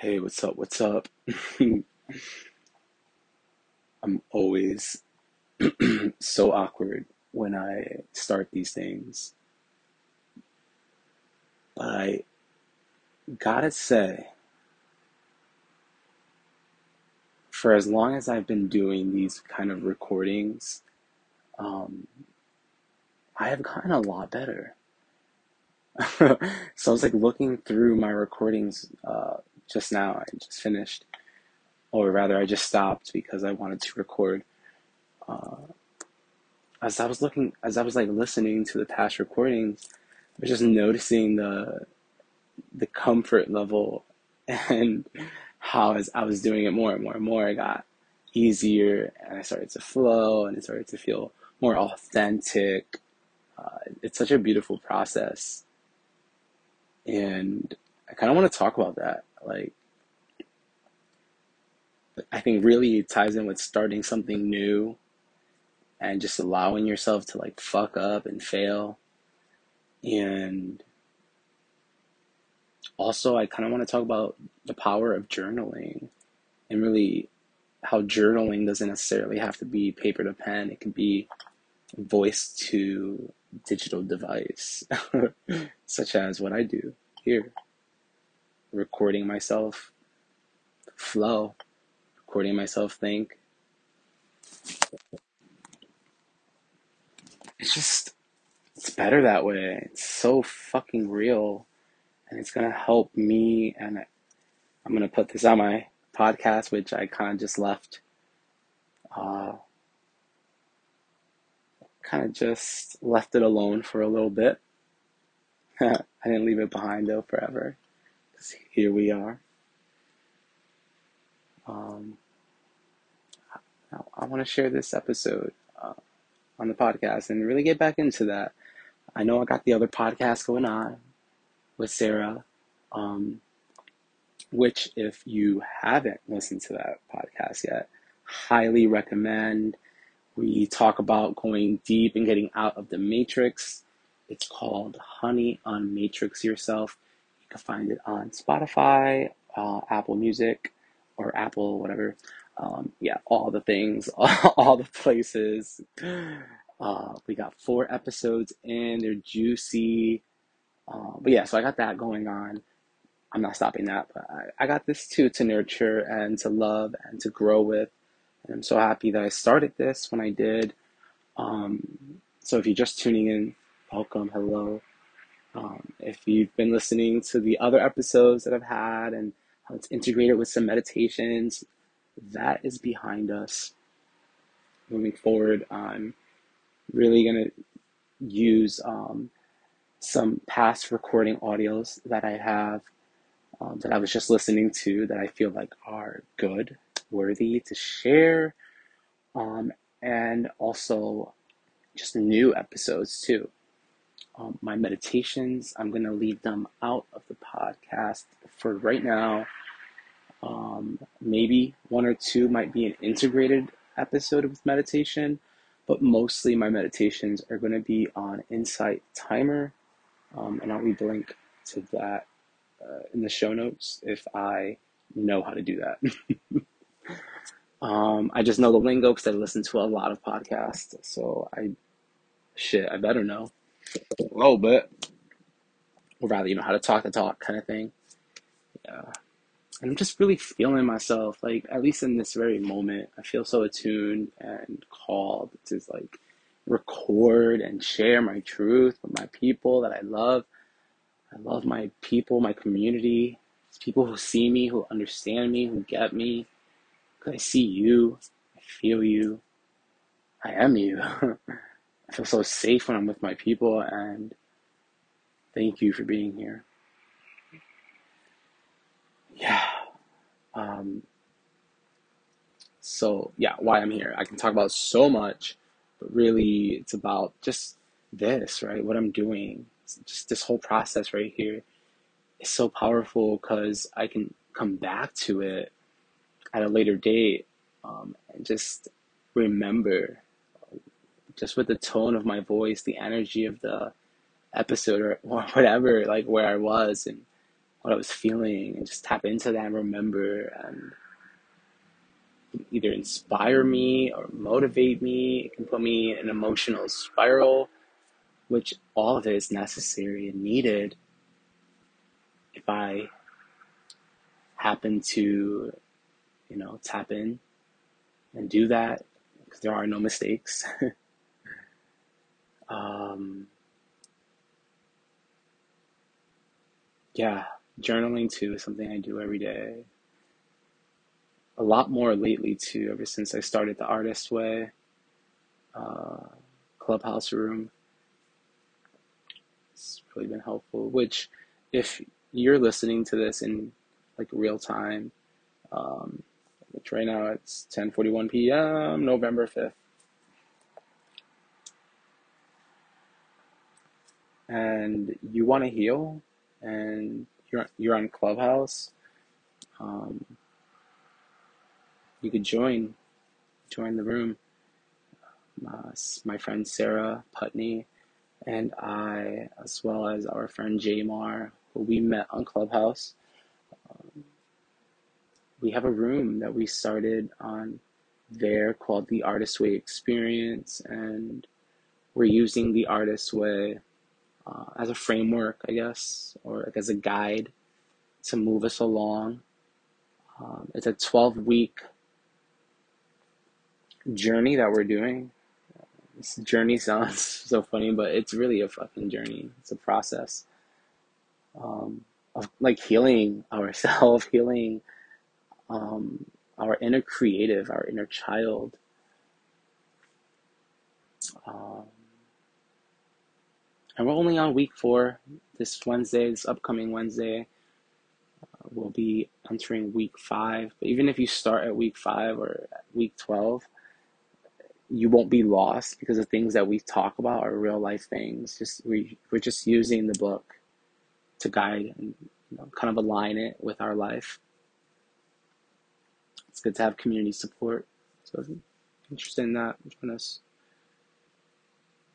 Hey, what's up? What's up? I'm always so awkward when I start these things. But I gotta say, for as long as I've been doing these kind of recordings, um, I have gotten a lot better. so I was like looking through my recordings uh, just now. I just finished, or rather, I just stopped because I wanted to record. Uh, as I was looking, as I was like listening to the past recordings, I was just noticing the the comfort level and how as I was doing it more and more and more, it got easier and I started to flow and it started to feel more authentic. Uh, it's such a beautiful process. And I kind of want to talk about that. Like, I think really it ties in with starting something new and just allowing yourself to like fuck up and fail. And also, I kind of want to talk about the power of journaling and really how journaling doesn't necessarily have to be paper to pen, it can be voice to digital device, such as what I do here recording myself flow, recording myself think. It's just, it's better that way. It's so fucking real. And it's gonna help me. And I'm gonna put this on my podcast, which I kind of just left. Uh, kind of just left it alone for a little bit. I didn't leave it behind though forever. Here we are. Um, I, I want to share this episode uh, on the podcast and really get back into that. I know I got the other podcast going on with Sarah, um, which, if you haven't listened to that podcast yet, highly recommend. We talk about going deep and getting out of the matrix. It's called Honey on Matrix Yourself. Can find it on Spotify, uh, Apple Music, or Apple, whatever. Um, yeah, all the things, all, the places. Uh, we got four episodes in, they're juicy. Uh, but yeah, so I got that going on. I'm not stopping that, but I, I got this too to nurture and to love and to grow with. And I'm so happy that I started this when I did. Um, so if you're just tuning in, welcome, hello. Um, if you've been listening to the other episodes that I've had and how it's integrated with some meditations, that is behind us. Moving forward, I'm really going to use um, some past recording audios that I have um, that I was just listening to that I feel like are good, worthy to share, um, and also just new episodes too. Um, my meditations, I'm going to leave them out of the podcast for right now. Um, maybe one or two might be an integrated episode with meditation, but mostly my meditations are going to be on Insight Timer, um, and I'll leave the link to that uh, in the show notes if I know how to do that. um, I just know the lingo because I listen to a lot of podcasts, so I shit, I better know a little bit, or rather, you know, how to talk the talk kind of thing. Yeah. And I'm just really feeling myself, like, at least in this very moment, I feel so attuned and called to, like, record and share my truth with my people that I love. I love my people, my community. It's people who see me, who understand me, who get me. Because I see you, I feel you, I am you. I feel so safe when I'm with my people, and thank you for being here. Yeah. Um, so, yeah, why I'm here. I can talk about so much, but really it's about just this, right? What I'm doing. Just this whole process right here is so powerful because I can come back to it at a later date um, and just remember just with the tone of my voice, the energy of the episode or, or whatever, like where I was and what I was feeling and just tap into that and remember and either inspire me or motivate me. It can put me in an emotional spiral, which all of it is necessary and needed if I happen to, you know, tap in and do that because there are no mistakes. um, yeah, journaling too is something I do every day. A lot more lately too, ever since I started the Artist Way uh, Clubhouse room. It's really been helpful. Which, if you're listening to this in like real time, um, which right now it's 10:41 p.m. November 5th. And you want to heal, and you're you're on Clubhouse. Um, you could join join the room. Uh, my friend Sarah Putney and I, as well as our friend Jamar, who we met on Clubhouse. Um, we have a room that we started on there called the Artist Way Experience, and we're using the Artist Way uh, as a framework, I guess, or like as a guide to move us along. Um, it's a 12 week journey that we're doing. This journey sounds so funny, but it's really a fucking journey. It's a process um, of like healing ourselves, healing um, our inner creative, our inner child. Um, and we're only on week four. This Wednesday, this upcoming Wednesday, uh, we'll be entering week five. But even if you start at week five or week 12, you won't be lost because the things that we talk about are real life things. Just we we're just using the book to guide and you know, kind of align it with our life. It's good to have community support. So if you're interested in that, join us.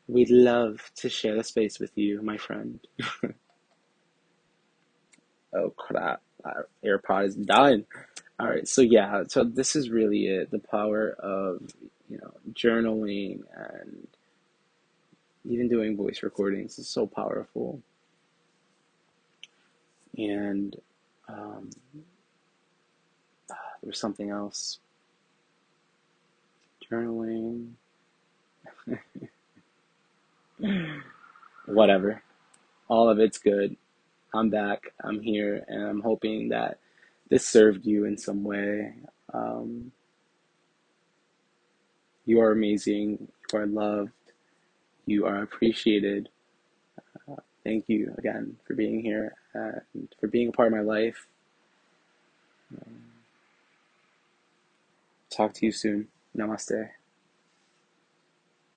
We'd love to share the space with you, my friend. oh crap, our AirPod is done. All right, so yeah, so this is really it. The power of you know, journaling and even doing voice recordings is so powerful. And um, there's something else. Journaling. Whatever. All of it's good. I'm back. I'm here, and I'm hoping that this served you in some way. Um, you are amazing. You are loved. You are appreciated. Uh, thank you again for being here and for being a part of my life. Um, talk to you soon. Namaste.